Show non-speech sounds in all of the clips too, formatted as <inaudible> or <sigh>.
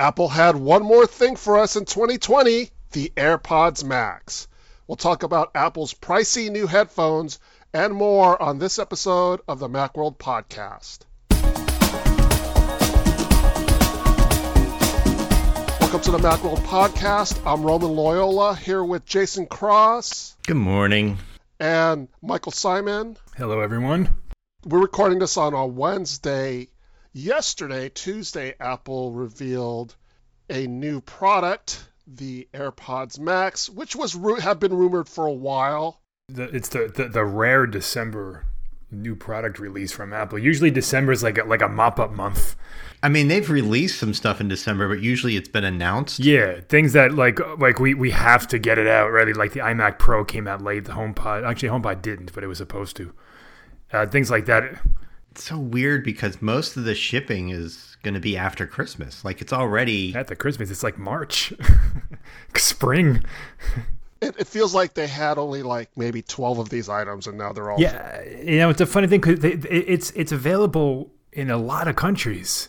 Apple had one more thing for us in 2020 the AirPods Max. We'll talk about Apple's pricey new headphones and more on this episode of the Macworld Podcast. Welcome to the Macworld Podcast. I'm Roman Loyola here with Jason Cross. Good morning. And Michael Simon. Hello, everyone. We're recording this on a Wednesday. Yesterday, Tuesday, Apple revealed a new product the AirPods Max, which was have been rumored for a while. The, it's the, the, the rare December new product release from Apple. Usually December is like a, like a mop up month. I mean, they've released some stuff in December, but usually it's been announced. Yeah, things that like like we we have to get it out. Right, like the iMac Pro came out late. The HomePod actually HomePod didn't, but it was supposed to. Uh, things like that. It's so weird because most of the shipping is going to be after Christmas. Like it's already at the Christmas. It's like March, <laughs> spring. It, it, feels like they had only like maybe twelve of these items, and now they're all. Yeah, you know, it's a funny thing because it's it's available in a lot of countries,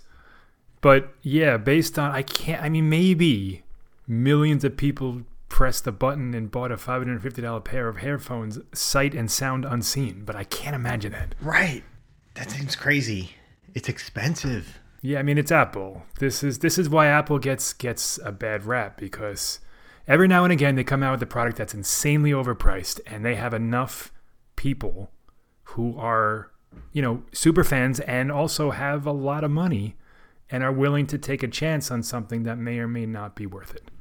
but yeah, based on I can't. I mean, maybe millions of people pressed the button and bought a five hundred and fifty dollar pair of headphones, sight and sound unseen. But I can't imagine that. Right, that seems crazy. It's expensive. Yeah, I mean it's Apple. This is this is why Apple gets gets a bad rap because every now and again they come out with a product that's insanely overpriced and they have enough people who are, you know, super fans and also have a lot of money and are willing to take a chance on something that may or may not be worth it.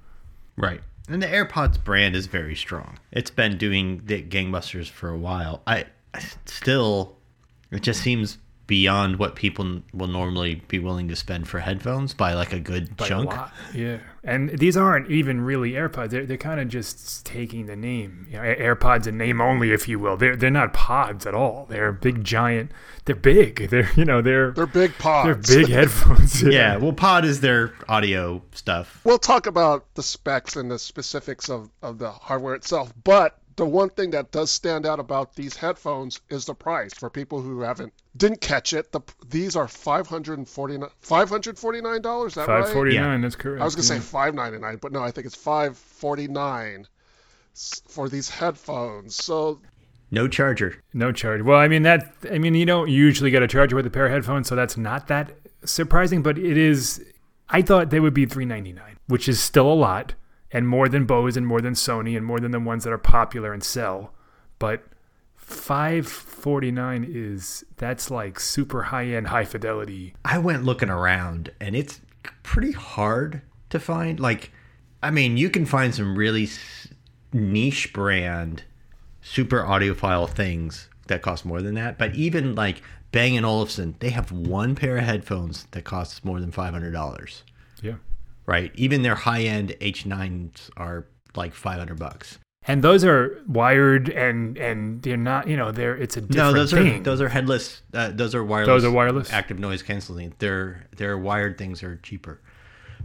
Right. And the AirPods brand is very strong. It's been doing the gangbusters for a while. I, I still it just seems beyond what people will normally be willing to spend for headphones by like a good by chunk. A yeah, and these aren't even really AirPods. They're, they're kind of just taking the name, you know, AirPods a name only, if you will. They're they're not pods at all. They're big, giant. They're big. <laughs> They're you know they're they're big pods. They're big <laughs> headphones. yeah. <laughs> yeah, well, pod is their audio stuff. We'll talk about the specs and the specifics of of the hardware itself, but the one thing that does stand out about these headphones is the price. For people who haven't didn't catch it, the these are five hundred and forty nine five hundred forty nine dollars. That five forty nine. Yeah. That's correct. I was gonna yeah. say five ninety nine, but no, I think it's five forty nine for these headphones. So no charger. No charger. Well, I mean that. I mean you don't usually get a charger with a pair of headphones, so that's not that surprising. But it is. I thought they would be three ninety nine, which is still a lot and more than Bose and more than Sony and more than the ones that are popular and sell. But 549 is that's like super high end, high fidelity. I went looking around and it's pretty hard to find. Like, I mean, you can find some really niche brand, super audiophile things that cost more than that. But even like Bang & Olufsen, they have one pair of headphones that costs more than $500. Yeah right? Even their high end H9s are like 500 bucks. And those are wired and and they're not, you know, they're it's a different No, those thing. are those are headless uh, those are wireless. Those are wireless. Active noise canceling. Their their wired things are cheaper.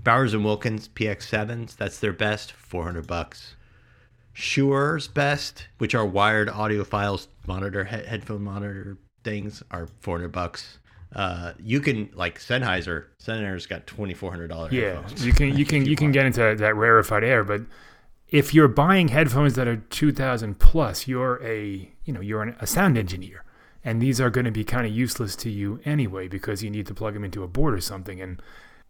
Bowers and Wilkins PX7s, that's their best, 400 bucks. Shure's best, which are wired audiophiles monitor he- headphone monitor things are 400 bucks uh, you can like Sennheiser. Sennheiser's got twenty four hundred dollars. Yeah, headphones. <laughs> you can you can you can get into that rarefied air, but if you're buying headphones that are two thousand plus, you're a you know you're an, a sound engineer, and these are going to be kind of useless to you anyway because you need to plug them into a board or something, and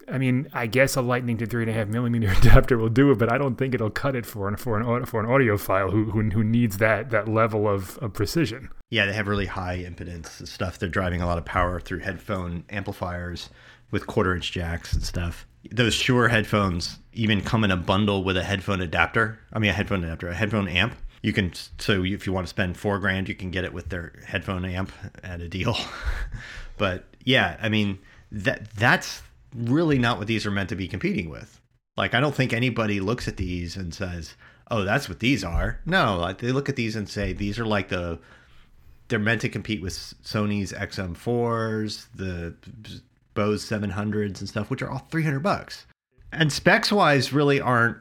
I mean, I guess a lightning to three and a half millimeter <laughs> adapter will do it, but I don't think it'll cut it for an for an for an audiophile who who, who needs that that level of, of precision. Yeah, they have really high impedance stuff. They're driving a lot of power through headphone amplifiers with quarter inch jacks and stuff. Those Shure headphones even come in a bundle with a headphone adapter. I mean, a headphone adapter, a headphone amp. You can so if you want to spend four grand, you can get it with their headphone amp at a deal. <laughs> but yeah, I mean that that's really not what these are meant to be competing with. Like, I don't think anybody looks at these and says, "Oh, that's what these are." No, like they look at these and say these are like the they're meant to compete with Sony's XM4s, the Bose 700s and stuff, which are all 300 bucks. And specs wise, really aren't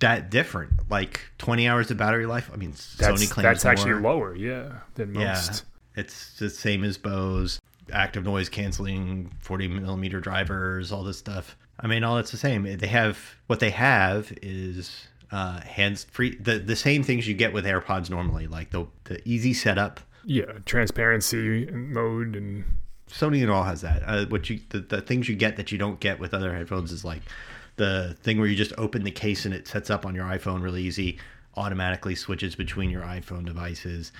that different. Like 20 hours of battery life. I mean, that's, Sony claims that's more. actually lower, yeah, than most. Yeah, it's the same as Bose active noise canceling 40 millimeter drivers all this stuff I mean, all it's the same. They have what they have is uh, hands free. The the same things you get with AirPods normally, like the the easy setup. Yeah, transparency mode and Sony and all has that. Uh, what you the, the things you get that you don't get with other headphones is like the thing where you just open the case and it sets up on your iPhone really easy, automatically switches between your iPhone devices.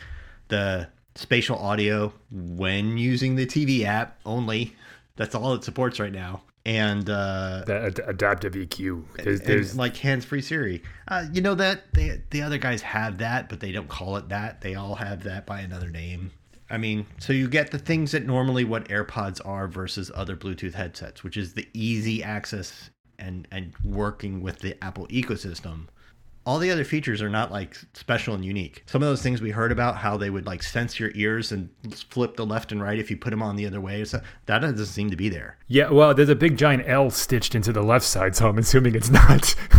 The spatial audio when using the TV app only. That's all it supports right now. And uh, the ad- adaptive EQ. There's, there's like hands-free Siri. Uh, you know that they, the other guys have that, but they don't call it that. They all have that by another name. I mean, so you get the things that normally what AirPods are versus other Bluetooth headsets, which is the easy access and and working with the Apple ecosystem. All the other features are not like special and unique. Some of those things we heard about, how they would like sense your ears and flip the left and right if you put them on the other way, so that doesn't seem to be there. Yeah, well, there's a big giant L stitched into the left side, so I'm assuming it's not. <laughs>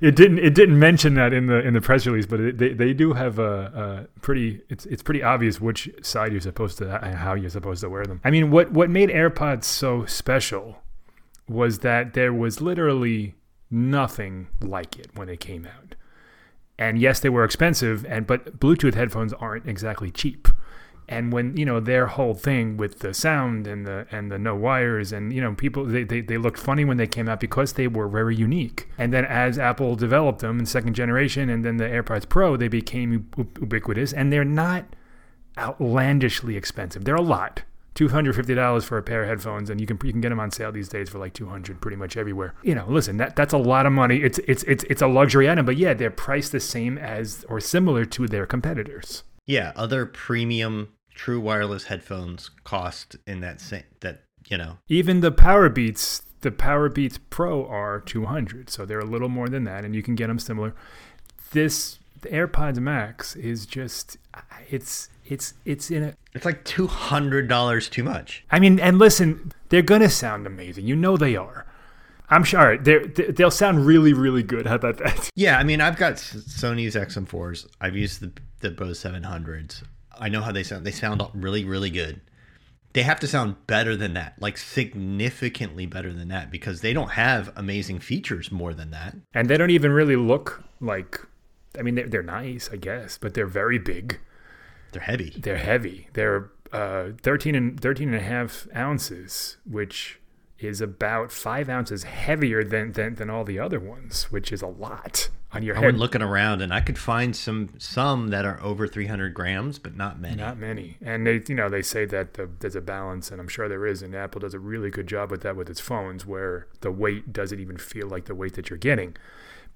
it didn't. It didn't mention that in the in the press release, but it, they they do have a, a, pretty. It's it's pretty obvious which side you're supposed to uh, how you're supposed to wear them. I mean, what what made AirPods so special was that there was literally nothing like it when they came out. And yes, they were expensive, and but Bluetooth headphones aren't exactly cheap. And when you know their whole thing with the sound and the and the no wires and you know people they, they, they looked funny when they came out because they were very unique. And then as Apple developed them in second generation and then the AirPods Pro, they became ubiquitous and they're not outlandishly expensive. They're a lot two hundred fifty dollars for a pair of headphones, and you can you can get them on sale these days for like two hundred pretty much everywhere. You know, listen, that that's a lot of money. It's it's it's it's a luxury item, but yeah, they're priced the same as or similar to their competitors. Yeah, other premium true wireless headphones cost in that same that you know even the Powerbeats the Powerbeats Pro are two hundred, so they're a little more than that, and you can get them similar. This the AirPods Max is just it's it's it's in a. It's like two hundred dollars too much. I mean, and listen, they're gonna sound amazing. You know they are. I'm sure they they'll sound really really good. <laughs> How about that? Yeah, I mean, I've got Sony's XM4s. I've used the the Bose 700s. I know how they sound. They sound really really good. They have to sound better than that, like significantly better than that, because they don't have amazing features more than that. And they don't even really look like. I mean, they're, they're nice, I guess, but they're very big. They're heavy. They're heavy. They're uh, 13 and 13 and a half ounces, which is about five ounces heavier than, than, than all the other ones, which is a lot on your I head. went looking around and I could find some some that are over 300 grams, but not many. Not many. And they, you know, they say that the, there's a balance, and I'm sure there is. And Apple does a really good job with that with its phones, where the weight doesn't even feel like the weight that you're getting.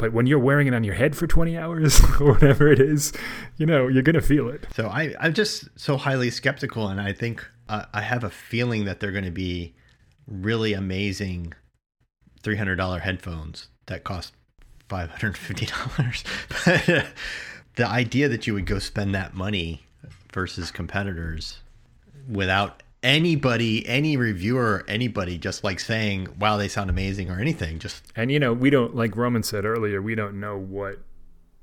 But when you're wearing it on your head for 20 hours <laughs> or whatever it is, you know, you're going to feel it. So I, I'm just so highly skeptical. And I think uh, I have a feeling that they're going to be really amazing $300 headphones that cost $550. but <laughs> the idea that you would go spend that money versus competitors without anybody, any reviewer, anybody just like saying, wow, they sound amazing or anything. Just And you know, we don't like Roman said earlier, we don't know what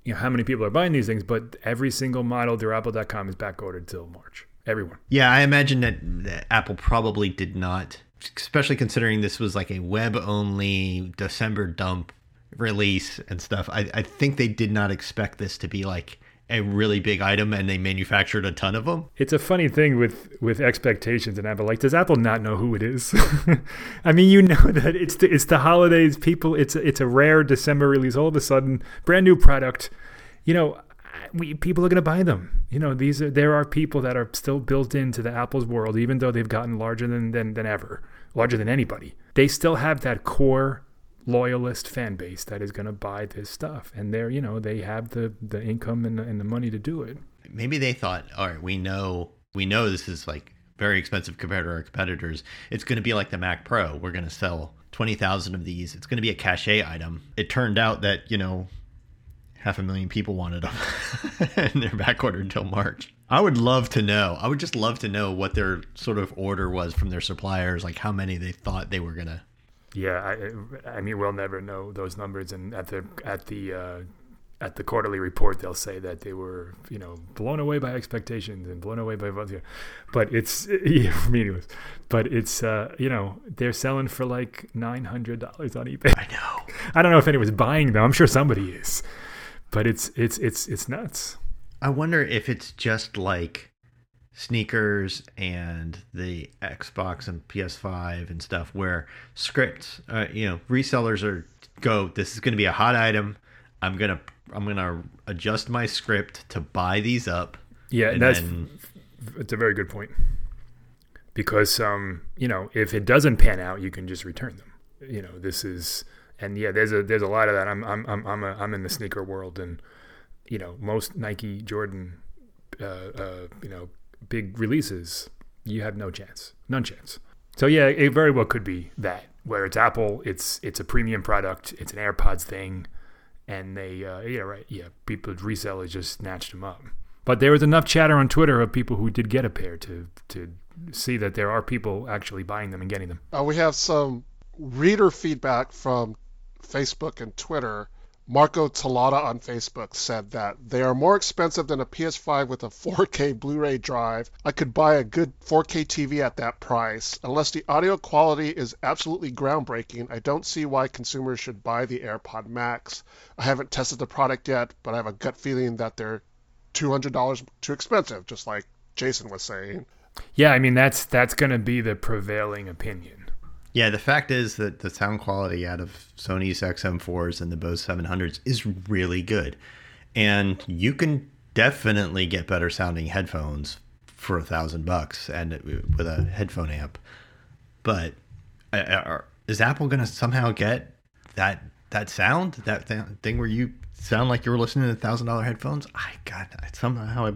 you know how many people are buying these things, but every single model through apple.com is back ordered till March. Everyone. Yeah, I imagine that, that Apple probably did not especially considering this was like a web only December dump release and stuff. I, I think they did not expect this to be like a really big item and they manufactured a ton of them. It's a funny thing with with expectations and Apple. Like, does Apple not know who it is? <laughs> I mean, you know <laughs> that it's the, it's the holidays. People, it's it's a rare December release. All of a sudden, brand new product. You know, we people are going to buy them. You know, these are there are people that are still built into the Apple's world, even though they've gotten larger than than, than ever, larger than anybody. They still have that core loyalist fan base that is going to buy this stuff. And they're you know they have the the income and the, and the money to do it. Maybe they thought all right we know we know this is like very expensive compared to our competitors. It's going to be like the mac pro. We're going to sell 20000 of these. It's going to be a cachet item. It turned out that you know half a million people wanted them <laughs> and they're back ordered until march. I would love to know. I would just love to know what their sort of order was from their suppliers like how many they thought they were going to yeah, I, I mean, we'll never know those numbers, and at the at the uh, at the quarterly report they'll say that they were you know blown away by expectations and blown away by but it's <laughs> yeah, meaningless. But it's uh, you know they're selling for like $900 on ebay. I know. <laughs> I don't know if anyone's buying them. I'm sure somebody is. But it's it's it's it's nuts. I wonder if it's just like sneakers and the xbox and ps5 and stuff where scripts uh, you know resellers are go this is going to be a hot item i'm going to I'm gonna adjust my script to buy these up. Yeah, and that's then... it's a very good point because um, you know if it doesn't pan out, you can just return them. You know, this is and yeah, there's a there's a lot of that. I'm I'm I'm I'm, a, I'm in the sneaker world, and you know most Nike Jordan, uh, uh, you know, big releases, you have no chance, none chance. So yeah, it very well could be that where it's Apple, it's it's a premium product, it's an AirPods thing and they uh, yeah right yeah people resellers just snatched them up. But there was enough chatter on Twitter of people who did get a pair to to see that there are people actually buying them and getting them. Uh, we have some reader feedback from Facebook and Twitter Marco Talata on Facebook said that they are more expensive than a PS5 with a 4K Blu-ray drive. I could buy a good 4K TV at that price. Unless the audio quality is absolutely groundbreaking, I don't see why consumers should buy the AirPod Max. I haven't tested the product yet, but I have a gut feeling that they're $200 too expensive, just like Jason was saying. Yeah, I mean that's that's going to be the prevailing opinion. Yeah, the fact is that the sound quality out of Sony's XM4s and the Bose 700s is really good. And you can definitely get better sounding headphones for a thousand bucks and with a headphone amp. But uh, uh, is Apple going to somehow get that that sound, that thing where you sound like you were listening to thousand dollar headphones? I got somehow I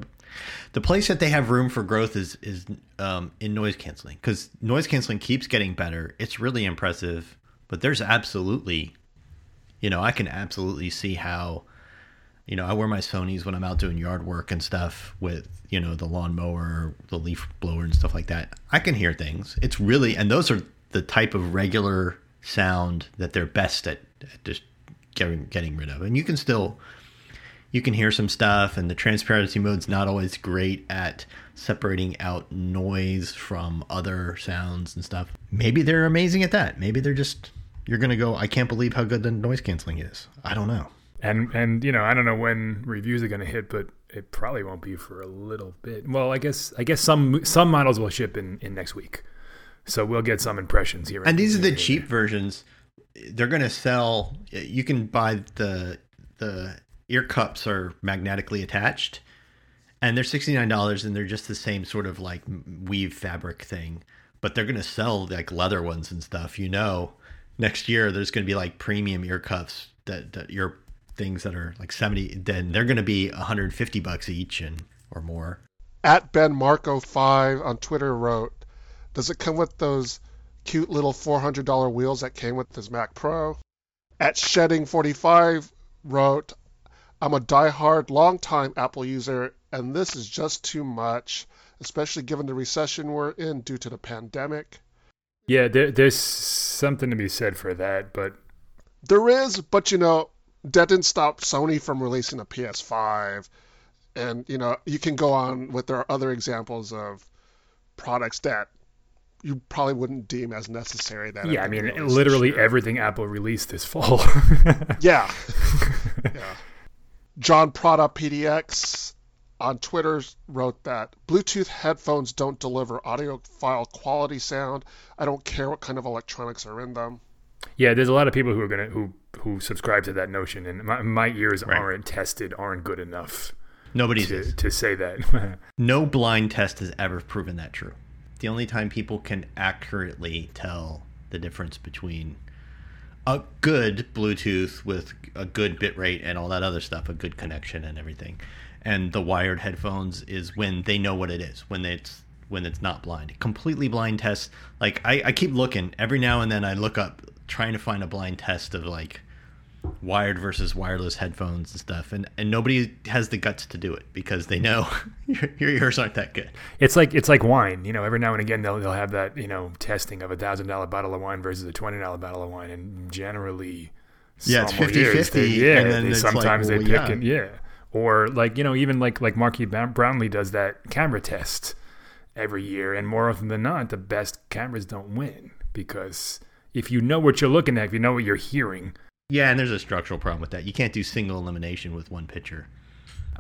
the place that they have room for growth is is um, in noise canceling because noise canceling keeps getting better. It's really impressive, but there's absolutely, you know, I can absolutely see how, you know, I wear my Sony's when I'm out doing yard work and stuff with you know the lawnmower, the leaf blower, and stuff like that. I can hear things. It's really and those are the type of regular sound that they're best at, at just getting getting rid of, and you can still you can hear some stuff, and the transparency mode's not always great at separating out noise from other sounds and stuff. Maybe they're amazing at that. Maybe they're just you're gonna go. I can't believe how good the noise canceling is. I don't know. And and you know I don't know when reviews are gonna hit, but it probably won't be for a little bit. Well, I guess I guess some some models will ship in in next week, so we'll get some impressions here. And these are the cheap versions. They're gonna sell. You can buy the the ear cups are magnetically attached and they're $69 and they're just the same sort of like weave fabric thing but they're going to sell like leather ones and stuff you know? Next year there's going to be like premium ear cuffs that, that things that are like 70 then they're going to be 150 bucks each and or more. At ben marco 5 on twitter wrote does it come with those cute little $400 wheels that came with this mac pro? At shedding 45 wrote I'm a die-hard, long-time Apple user, and this is just too much, especially given the recession we're in due to the pandemic. Yeah, there, there's something to be said for that, but there is. But you know, that didn't stop Sony from releasing a PS5, and you know, you can go on with there are other examples of products that you probably wouldn't deem as necessary. That yeah, I mean, literally everything Apple released this fall. <laughs> yeah, <laughs> yeah. John Prada PDX on Twitter wrote that Bluetooth headphones don't deliver audiophile quality sound. I don't care what kind of electronics are in them. Yeah, there's a lot of people who are gonna who who subscribe to that notion, and my, my ears right. aren't tested, aren't good enough. Nobody's to, to say that. <laughs> no blind test has ever proven that true. The only time people can accurately tell the difference between a good Bluetooth with a good bit rate and all that other stuff, a good connection and everything. And the wired headphones is when they know what it is, when it's when it's not blind. Completely blind test. Like I, I keep looking every now and then I look up trying to find a blind test of like wired versus wireless headphones and stuff and, and nobody has the guts to do it because they know <laughs> your, your ears aren't that good it's like it's like wine you know every now and again they'll, they'll have that you know testing of a thousand dollar bottle of wine versus a twenty dollar bottle of wine and generally Yeah, it's 50 years, 50. they- Yeah, and then they, it's like, sometimes well, they pick yeah. it. Yeah, or like you know, even like like Marques Brownlee does that camera test every year, and more often than not, the best cameras don't win because if you know what you're looking at, if you know what you're hearing. Yeah, and there's a structural problem with that. You can't do single elimination with one pitcher.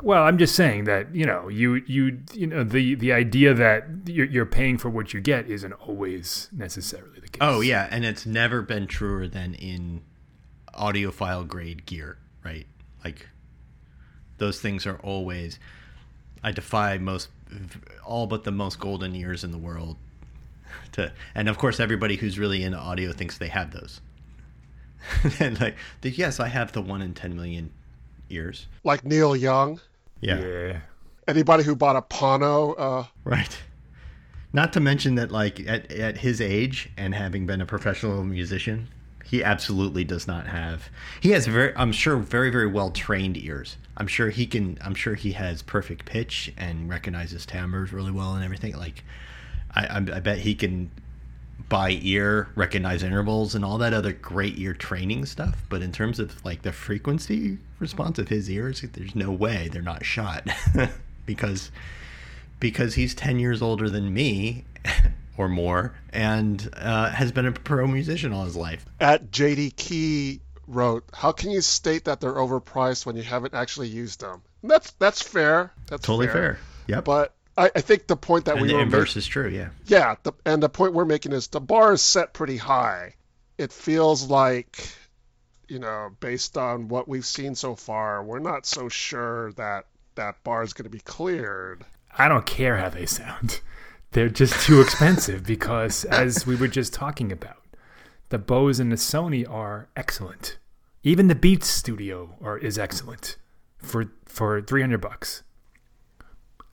Well, I'm just saying that you know you you you know the the idea that you're, you're paying for what you get isn't always necessarily the case. Oh yeah, and it's never been truer than in audiophile grade gear, right? Like those things are always. I defy most, all but the most golden ears in the world. To and of course everybody who's really into audio thinks they have those. <laughs> and like, yes, I have the one in ten million ears. Like Neil Young. yeah. Anybody who bought a Pono, uh, Right. Not to mention that, like, at, at his age and having been a professional musician, he absolutely does not have. He has very, I'm sure, very, very well trained ears. I'm sure he can, I'm sure he has perfect pitch and recognizes timbres really well and everything. Like, I, I, I bet he can by ear recognize intervals and all that other great ear training stuff. But in terms of like the frequency response of his ears, there's no way they're not shot <laughs> because because he's 10 years older than me <laughs> or more and uh, has been a pro musician all his life. at JD Key wrote, "How can you state that they're overpriced when you haven't actually used them?" And that's that's fair. That's Totally fair. Yep. But I, I think the point that and we the were inverse making, is true, yeah. yeah, the, and the point we're making is the bar is set pretty high. It feels like, you know, based on what we've seen so far, we're not so sure that that bar is going to be cleared. I don't care how they sound. They're just too expensive <laughs> because, as we were just talking about, the Bose and the Sony are excellent. Even the Beats Studio are, is excellent for for three hundred bucks.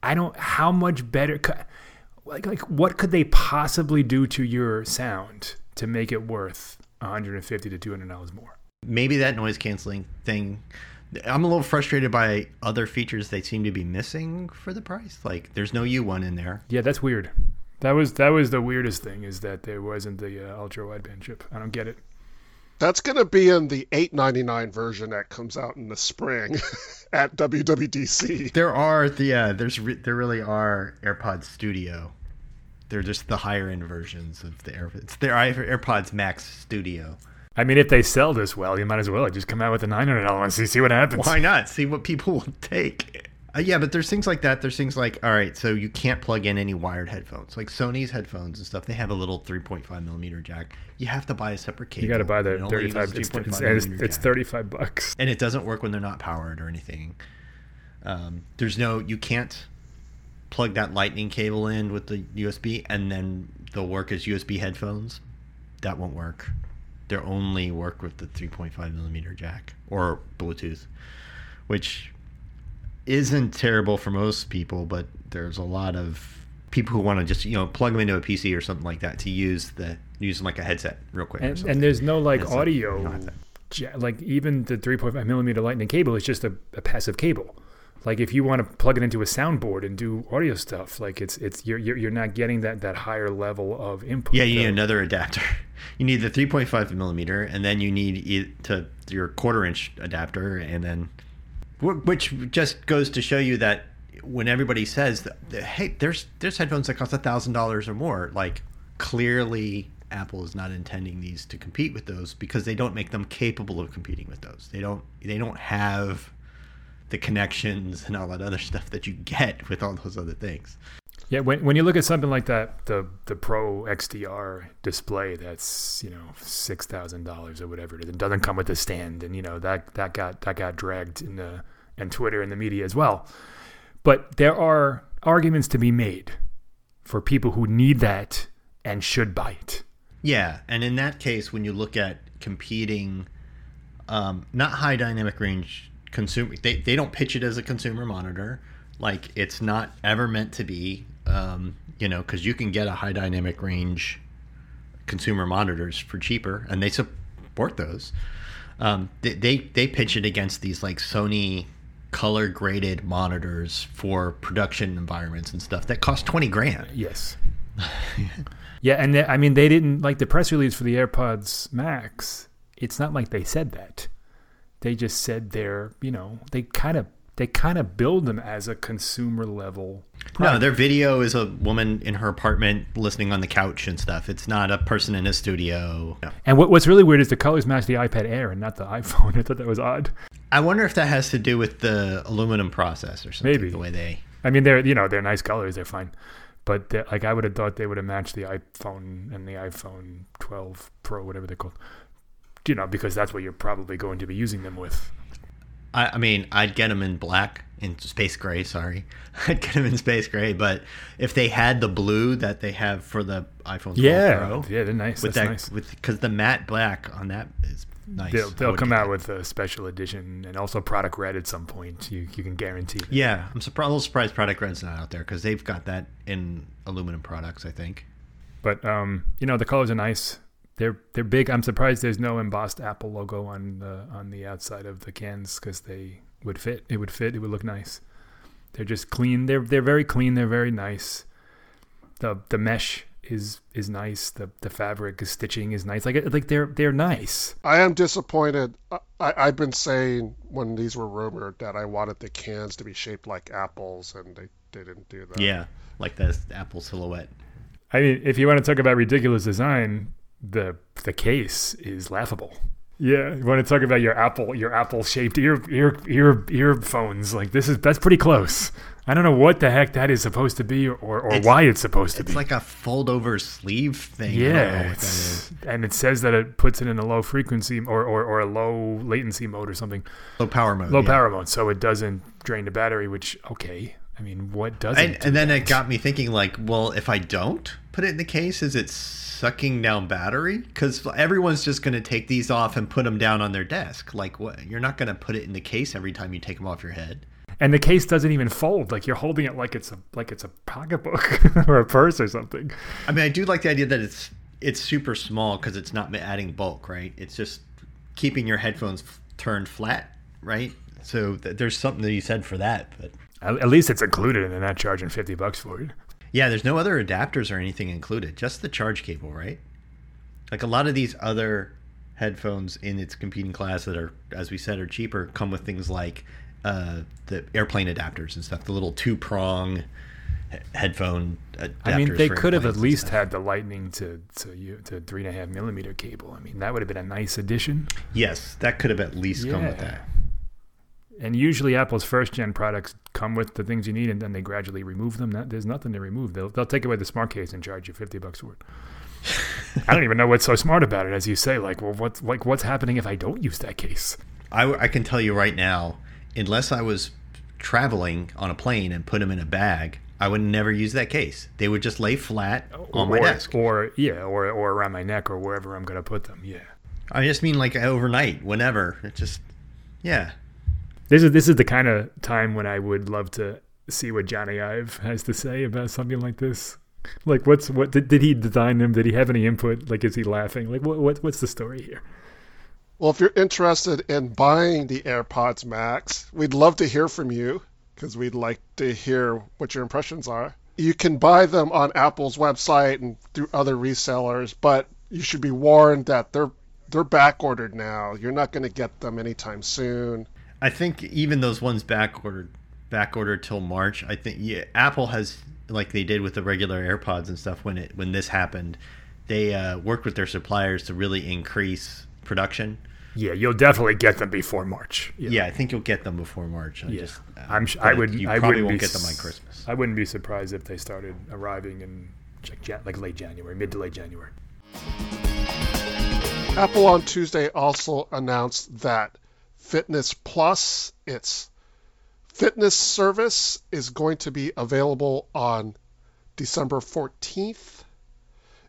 I don't. How much better? cou- Like like what could they possibly do to your sound to make it worth one hundred and fifty to two hundred dollars more? Maybe that noise canceling thing. I'm a little frustrated by other features they seem to be missing for the price. Like, there's no U1 in there. Yeah, that's weird. That was that was the weirdest thing is that there wasn't the uh, ultra wideband chip. I don't get it. That's going to be in the 899 version that comes out in the spring <laughs> at WWDC. There are the yeah, there's re- there really are AirPods Studio. They're just the higher end versions of the Air. It's their AirPods Max Studio. I mean, if they sell this well, you might as well just come out with a nine hundred dollar one. See, see what happens. Why not? See what people will take. Uh, yeah, but there's things like that. There's things like, all right, so you can't plug in any wired headphones. Like Sony's headphones and stuff, they have a little 3.5 millimeter jack. You have to buy a separate cable. You got to buy the thirty five. uses It's, 3.5 it's, it's, it's thirty five bucks. and it doesn't work when they're not powered or anything. Um, there's no, you can't plug that lightning cable in with the USB and then they'll work as USB headphones. That won't work. They only work with the 3.5 millimeter jack or Bluetooth, which isn't terrible for most people, but there's a lot of people who want to just you know plug them into a PC or something like that to use the use them like a headset real quick. And, and there's no like audio, don't have that. ja- like even the three point five millimeter lightning cable is just a, a passive cable. Like if you want to plug it into a soundboard and do audio stuff, like it's it's you're you're, you're not getting that that higher level of input. Yeah, you need another adapter. <laughs> You need the 3.5 millimeter, and then you need to your quarter inch adapter, and then which just goes to show you that when everybody says, "Hey, there's there's headphones that cost a thousand dollars or more," like clearly Apple is not intending these to compete with those because they don't make them capable of competing with those. They don't they don't have the connections and all that other stuff that you get with all those other things. Yeah, when when you look at something like that, the the Pro XDR display that's you know six thousand dollars or whatever it is, it doesn't come with a stand, and you know that that got that got dragged in the and Twitter and the media as well. But there are arguments to be made for people who need that and should buy it. Yeah, and in that case, when you look at competing, um, not high dynamic range consumer, they, they don't pitch it as a consumer monitor. Like it's not ever meant to be, um, you know, because you can get a high dynamic range consumer monitors for cheaper, and they support those. Um, they, they they pitch it against these like Sony color graded monitors for production environments and stuff that cost twenty grand. Yes. <laughs> yeah, and they, I mean they didn't like the press release for the AirPods Max. it's not like they said that. They just said they're, you know, they kind of they kind of build them as a consumer level. Product. No, their video is a woman in her apartment listening on the couch and stuff. It's not a person in a studio. No. And what, what's really weird is the colors match the iPad Air and not the iPhone. <laughs> I thought that was odd. I wonder if that has to do with the aluminum process or something. Maybe the way they. I mean, they're you know they're nice colors. They're fine, but they're, like I would have thought they would have matched the iPhone and the iPhone 12 Pro, whatever they're called. You know, because that's what you're probably going to be using them with. I, I mean, I'd get them in black, in space gray. Sorry, <laughs> I'd get them in space gray. But if they had the blue that they have for the iPhone 12 yeah, Pro, yeah, they're nice. With That's that, nice. with because the matte black on that is nice. They'll, they'll come out with a special edition and also product red at some point. You you can guarantee. Yeah, I'm surprised. A little surprised product red's not out there because they've got that in aluminum products. I think. But um, you know the colors are nice they're they're big. I'm surprised there's no embossed Apple logo on the on the outside of the cans because they would fit. It would fit. It would look nice. They're just clean. They're they're very clean. They're very nice. The the mesh is is nice. The the fabric, the stitching is nice. Like uh, like they're they're nice. I am disappointed. I, I've been saying when these were rumored that I wanted the cans to be shaped like apples, and they, they didn't do that. Yeah, like the apple silhouette. I mean, if you want to talk about ridiculous design, the the case is laughable. Yeah, you want to talk about your Apple your Apple shaped ear ear ear earphones? Like this is that's pretty close. I don't know what the heck that is supposed to be or, or it's, why it's supposed to be. It's like a fold over sleeve thing. Yeah, and it says that it puts it in a low frequency or, or, or a low latency mode or something. Low power mode. Low yeah. power mode, so it doesn't drain the battery. Which okay, I mean, what doesn't? And, do and then that? it got me thinking, like, well, if I don't put it in the case, is it sucking down battery? Because everyone's just going to take these off and put them down on their desk. Like what? You're not going to put it in the case every time you take them off your head. And the case doesn't even fold. Like you're holding it like it's a like it's a pocketbook <laughs> or a purse or something. I mean i do like the idea that it's it's super small because it's not adding bulk right? It's just keeping your headphones turned flat right? So th- there's something that you said for that but at, least it's included and they're not charging 50 bucks for it yeah, there's no other adapters or anything included, just the charge cable, right? Like a lot of these other headphones in its competing class that are, as we said, are cheaper, come with things like uh, the airplane adapters and stuff, the little two prong headphone adapters. I mean, they could have at least had the lightning to to you to three and a half millimeter cable. I mean, that would have been a nice addition. Yes, that could have at least yeah. come with that and usually Apple's first gen products come with the things you need, and then they gradually remove them. That, there's nothing to remove. They'll they'll take away the smart case and charge you fifty bucks for it. <laughs> I don't even know what's so smart about it, as you say. Like, well, what's like what's happening if I don't use that case? I, I can tell you right now, unless I was traveling on a plane and put them in a bag, I would never use that case. They would just lay flat on or, my desk, or yeah, or or around my neck, or wherever I'm going to put them. Yeah. I just mean like overnight, whenever. It just, yeah. This is this is the kind of time when I would love to see what Jony Ive has to say about something like this. Like, what's what did, did he design them? Did he have any input? Like, is he laughing? Like, what, what what's the story here? Well, if you're interested in buying the AirPods Max, we'd love to hear from you because we'd like to hear what your impressions are. You can buy them on Apple's website and through other resellers, but you should be warned that they're they're back ordered now. You're not going to get them anytime soon. I think even those ones back ordered back ordered till March. I think yeah, Apple has like they did with the regular AirPods and stuff when it when this happened. They uh, worked with their suppliers to really increase production. Yeah, you'll definitely get them before March. Yeah, yeah I think you'll get them before March. I yeah, just, uh, I'm. I would. You I probably won't get them on Christmas. I wouldn't be surprised if they started arriving in like, like late January, mid to late January. Apple on Tuesday also announced that Fitness Plus, its fitness service, is going to be available on December 14th.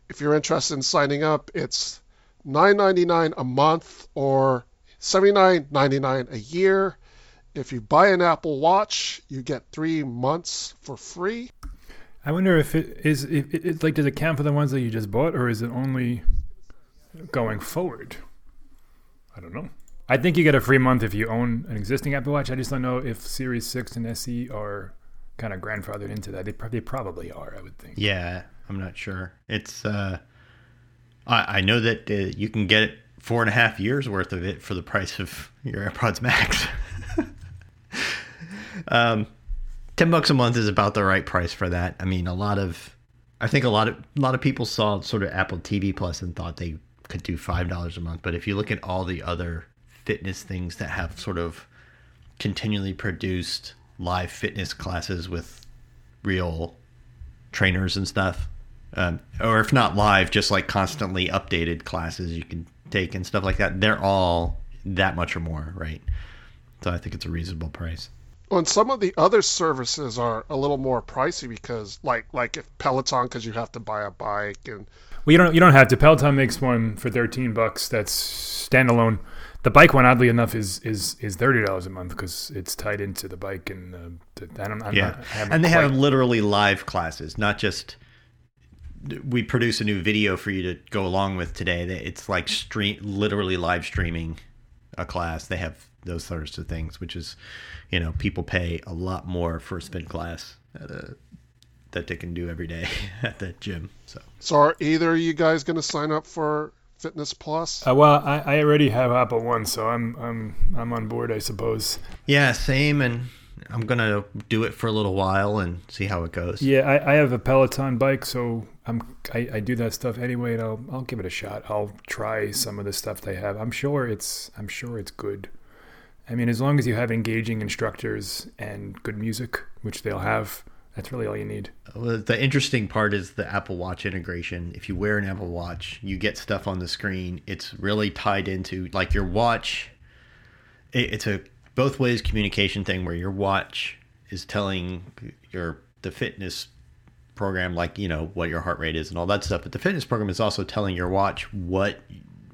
If you're interested in signing up, it's $9.99 a month or $79.99 a year. If you buy an Apple Watch, you get three months for free. I wonder if it is if it, like does it count for the ones that you just bought, or is it only going forward? I don't know. I think you get a free month if you own an existing Apple Watch. I just don't know if Series 6 and SE are kind of grandfathered into that. They, they probably are, I would think. Yeah, I'm not sure. It's, uh, I, I know that uh, you can get four and a half years worth of it for the price of your AirPods Max. <laughs> um, ten bucks a month is about the right price for that. I mean, a lot of, I think a lot of a lot of people saw sort of Apple TV Plus and thought they could do five dollars a month. But if you look at all the other fitness things that have sort of continually produced live fitness classes with real trainers and stuff, um, or if not live, just like constantly updated classes you can take and stuff like that. They're all that much or more, right? So I think it's a reasonable price. Well, and some of the other services are a little more pricey because, like, like if Peloton, because you have to buy a bike, and well, you don't you don't have to. Peloton makes one for thirteen bucks. That's standalone. The bike one, oddly enough, is is is thirty dollars a month because it's tied into the bike and uh, the, I don't. I'm yeah, not, I and they quite... have literally live classes, not just we produce a new video for you to go along with today. It's like stream, literally live streaming a class. They have those sorts of things, which is, you know, people pay a lot more for a spin class a, that they can do every day <laughs> at the gym. So, so are either of you guys going to sign up for Fitness Plus? Uh, well, I, I already have Apple One, so I'm I'm I'm on board, I suppose. Yeah, same, and I'm gonna do it for a little while and see how it goes. Yeah, I, I have a Peloton bike, so I'm I, I do that stuff anyway, and I'll I'll give it a shot. I'll try some of the stuff they have. I'm sure it's I'm sure it's good. I mean, as long as you have engaging instructors and good music, which they'll have, that's really all you need. Well, the interesting part is the Apple Watch integration. If you wear an Apple Watch, you get stuff on the screen. It's really tied into like your watch. It's a both ways communication thing where your watch is telling your the fitness program like you know what your heart rate is and all that stuff but the fitness program is also telling your watch what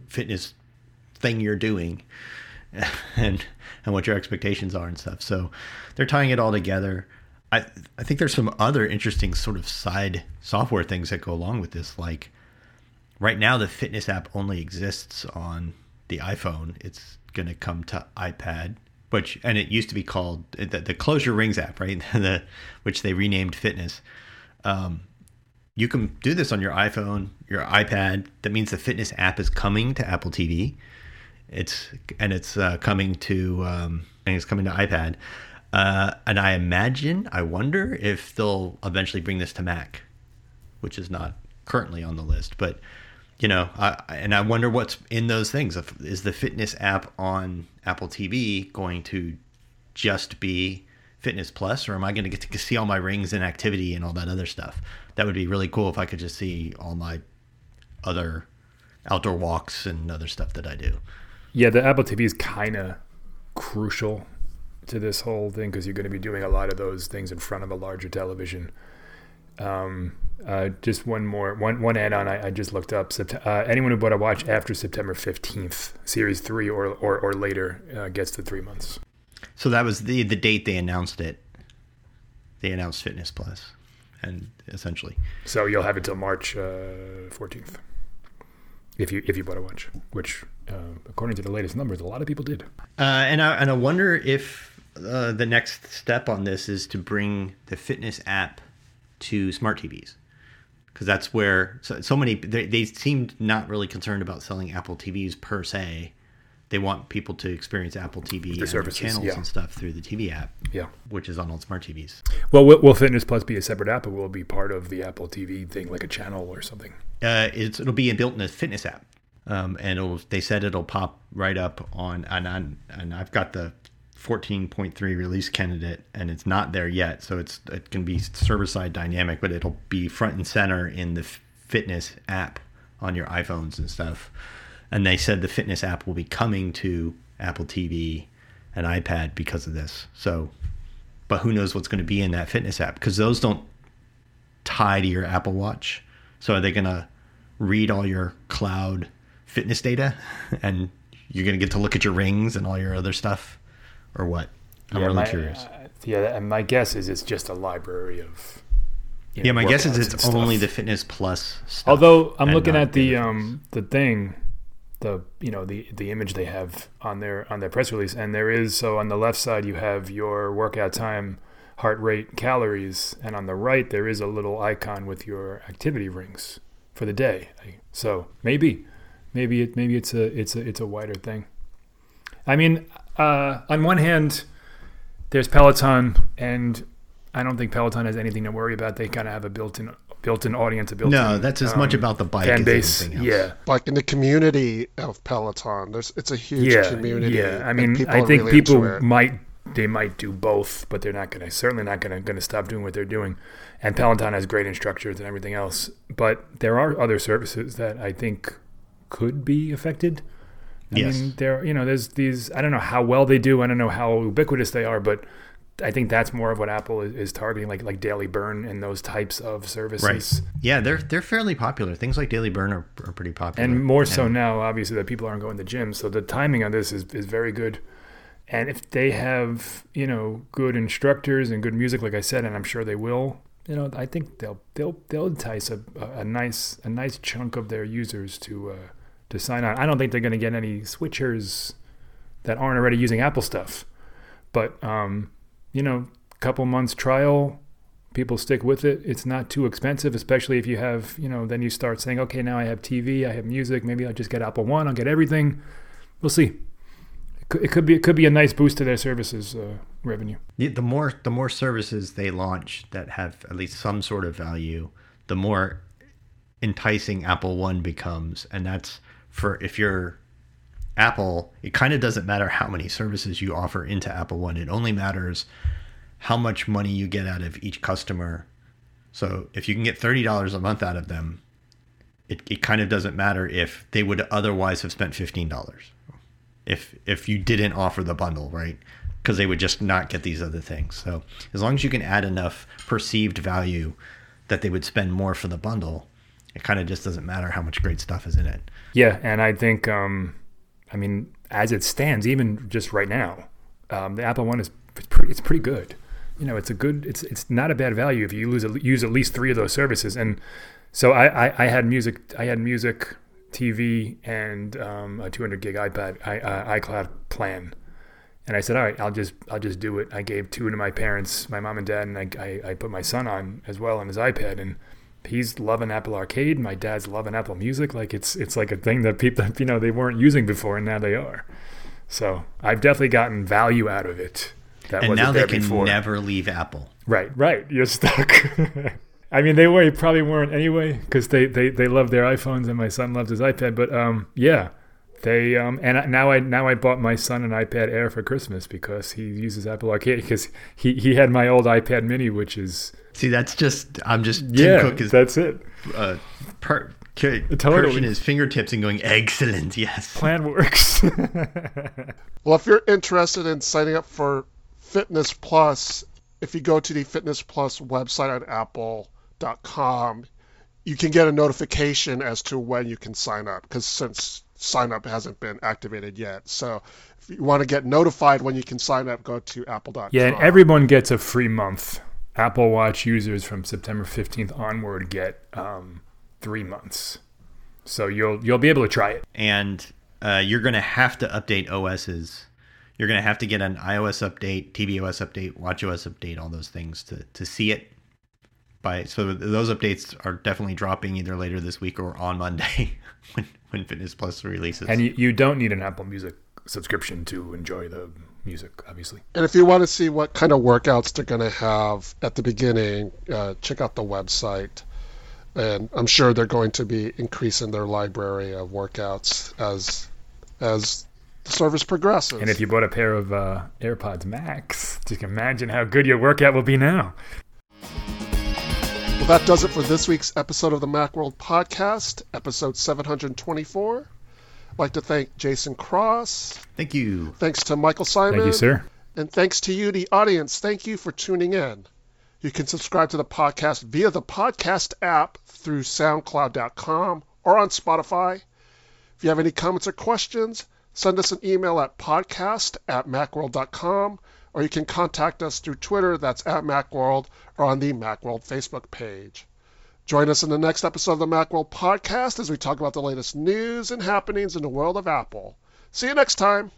fitness thing you're doing <laughs> and and what your expectations are and stuff so they're tying it all together i i think there's some other interesting sort of side software things that go along with this like right now the fitness app only exists on the iphone it's going to come to ipad which and it used to be called the, the Rings app, right? <laughs> the which they renamed Fitness. Um, you can do this on your iPhone, your iPad. That means the Fitness app is coming to Apple TV. It's and it's uh, coming to um, and it's coming to iPad. Uh, and I imagine, I wonder if they'll eventually bring this to Mac, which is not currently on the list, but you know, I, and I wonder what's in those things. Is the fitness app on Apple TV going to just be Fitness Plus, or am I going to get to see all my rings and activity and all that other stuff? That would be really cool if I could just see all my other outdoor walks and other stuff that I do. Yeah, the Apple TV is kind of crucial to this whole thing because you're going to be doing a lot of those things in front of a larger television. Um, uh, just one more one one add-on I, I just looked up. Sept- uh, anyone who bought a watch after September fifteenth, Series three or or, or later, uh, gets the three months. So that was the the date they announced it. They announced Fitness Plus, and essentially. So you'll have it till March uh, fourteenth. if you if you bought a watch, which uh, according to the latest numbers, a lot of people did. Uh, and I and I wonder if the next step on this is to bring the fitness app to smart TVs because that's where so, so many they, they seemed not really concerned about selling Apple TVs per se. They want people to experience Apple TV the and services, channels yeah. and stuff through the TV app, yeah, which is on all smart TVs. Well, will, will Fitness Plus be a separate app, or will it be part of the Apple TV thing, like a channel or something? Uh, it'll be built in a fitness app, um, and they said it'll pop right up on and on, and I've got the 14.3 release candidate and it's not there yet. So it's it can be server side dynamic but it'll be front and center in the fitness app on your iPhones and stuff. And they said the fitness app will be coming to Apple TV and iPad because of this. So but who knows what's going to be in that fitness app? Because those don't tie to your Apple Watch. So are they going to read all your cloud fitness data? <laughs> And you're going to get to look at your rings and all your other stuff or what? I'm yeah, really my, curious. Uh, yeah, and my guess is it's just a library of. You know, yeah, my guess is it's only the Fitness Plus. Stuff Although I'm looking at the um the thing, the you know the the image they have on their on their press release, and there is so on the left side you have your workout time, heart rate, calories, and on the right there is a little icon with your activity rings for the day. So maybe maybe it maybe it's a it's a it's a wider thing. I mean, uh, on one hand, there's Peloton, and I don't think Peloton has anything to worry about. They kind of have a built-in built-in audience, a built-in No, that's as much um, about the bike fan as base. anything else. Yeah, Like in the community of Peloton, there's it's a huge yeah, community. yeah. I mean, I think really people might they might do both, but they're not going to certainly not going to going to stop doing what they're doing. And Peloton has great instructors and everything else, but there are other services that I think could be affected. I Yes. mean, there you know, there's these. I don't know how well they do. I don't know how ubiquitous they are, but I think that's more of what Apple is, is targeting, like like Daily Burn and those types of services. Right. Yeah, they're they're fairly popular. Things like Daily Burn are, are pretty popular. and more so now obviously that people aren't going to the gym so the timing on this is, is very good and if they have you know good instructors and good music like i said and i'm sure they will you know i think they'll they'll they'll entice a, a, a nice a nice chunk of their users to uh, to sign on i don't think they're going to get any switchers that aren't already using apple stuff but um you know couple months trial people stick with it. It's not too expensive, especially if you have, you know, then you start saying, okay, now I have TV, I have music, maybe I'll just get Apple One, I'll get everything. We'll see. It could, be it could be a nice boost to their services uh, revenue. Yeah, the more the more services they launch that have at least some sort of value, the more enticing Apple One becomes, and that's for if you're Apple, it kind of doesn't matter how many services you offer into Apple One. It only matters how much money you get out of each customer. So if you can get thirty dollars a month out of them, it, it kind of doesn't matter if they would otherwise have spent fifteen dollars. If if you didn't offer the bundle, right? Because they would just not get these other things. So as long as you can add enough perceived value that they would spend more for the bundle, it kind of just doesn't matter how much great stuff is in it. Yeah, and I think, um, I mean, as it stands, even just right now, um, the Apple One is it's pretty, it's pretty good. You know, it's a good, it's it's not a bad value if you lose use at least three of those services. And so I, I, I had music, I had music, TV, and um, a 200 gig iPad, I, uh, iCloud plan. And I said, all right, I'll just I'll just do it. I gave two to my parents, my mom and dad, and I, I, I put my son on as well on his iPad, and he's loving Apple Arcade. My dad's loving Apple Music. Like it's it's like a thing that people <laughs> you know they weren't using before, and now they are. So I've definitely gotten value out of it. That And now they can before. never leave Apple. Right, right. You're stuck. <laughs> I mean, they were probably weren't anyway because they, they they love their iPhones and my son loves his iPad. But um, yeah, they um, and now I now I bought my son an iPad Air for Christmas because he uses Apple Arcade because he he had my old iPad Mini, which is See, that's just I'm just Tim yeah, Cook is that's it. uh, per, c- Totally. perching his fingertips and going excellent. Yes. Plan works. <laughs> Well, if you're interested in signing up for Fitness Plus, if you go to the Fitness Plus website at apple.com, you can get a notification as to when you can sign up because since sign up hasn't been activated yet. So if you want to get notified when you can sign up, go to apple.com. yeah, and everyone gets a free month. Apple Watch users from September 15th onward get um, three months. So you'll you'll be able to try it. and uh, you're going to have to update OSs. You're going to have to get an iOS update, tvOS update, watchOS update, all those things to, to see it. By so those updates are definitely dropping either later this week or on Monday <laughs> when when Fitness Plus releases. And you, you don't need an Apple Music subscription to enjoy the music, obviously. And if you want to see what kind of workouts they're going to have at the beginning, uh, check out the website. And I'm sure they're going to be increasing their library of workouts as as the service progresses. And if you bought a pair of uh, AirPods Max, just imagine how good your workout will be now. Well, that does it for this week's episode of the Macworld Podcast, episode 724. Like to thank Jason Cross. Thank you. Thanks to Michael Simon. Thank you, sir. And thanks to you, the audience. Thank you for tuning in. You can subscribe to the podcast via the podcast app through SoundCloud.com or on Spotify. If you have any comments or questions, send us an email at podcast at macworld.com or you can contact us through Twitter, that's at Macworld, or on the Macworld Facebook page. Join us in the next episode of the Macworld Podcast as we talk about the latest news and happenings in the world of Apple. See you next time.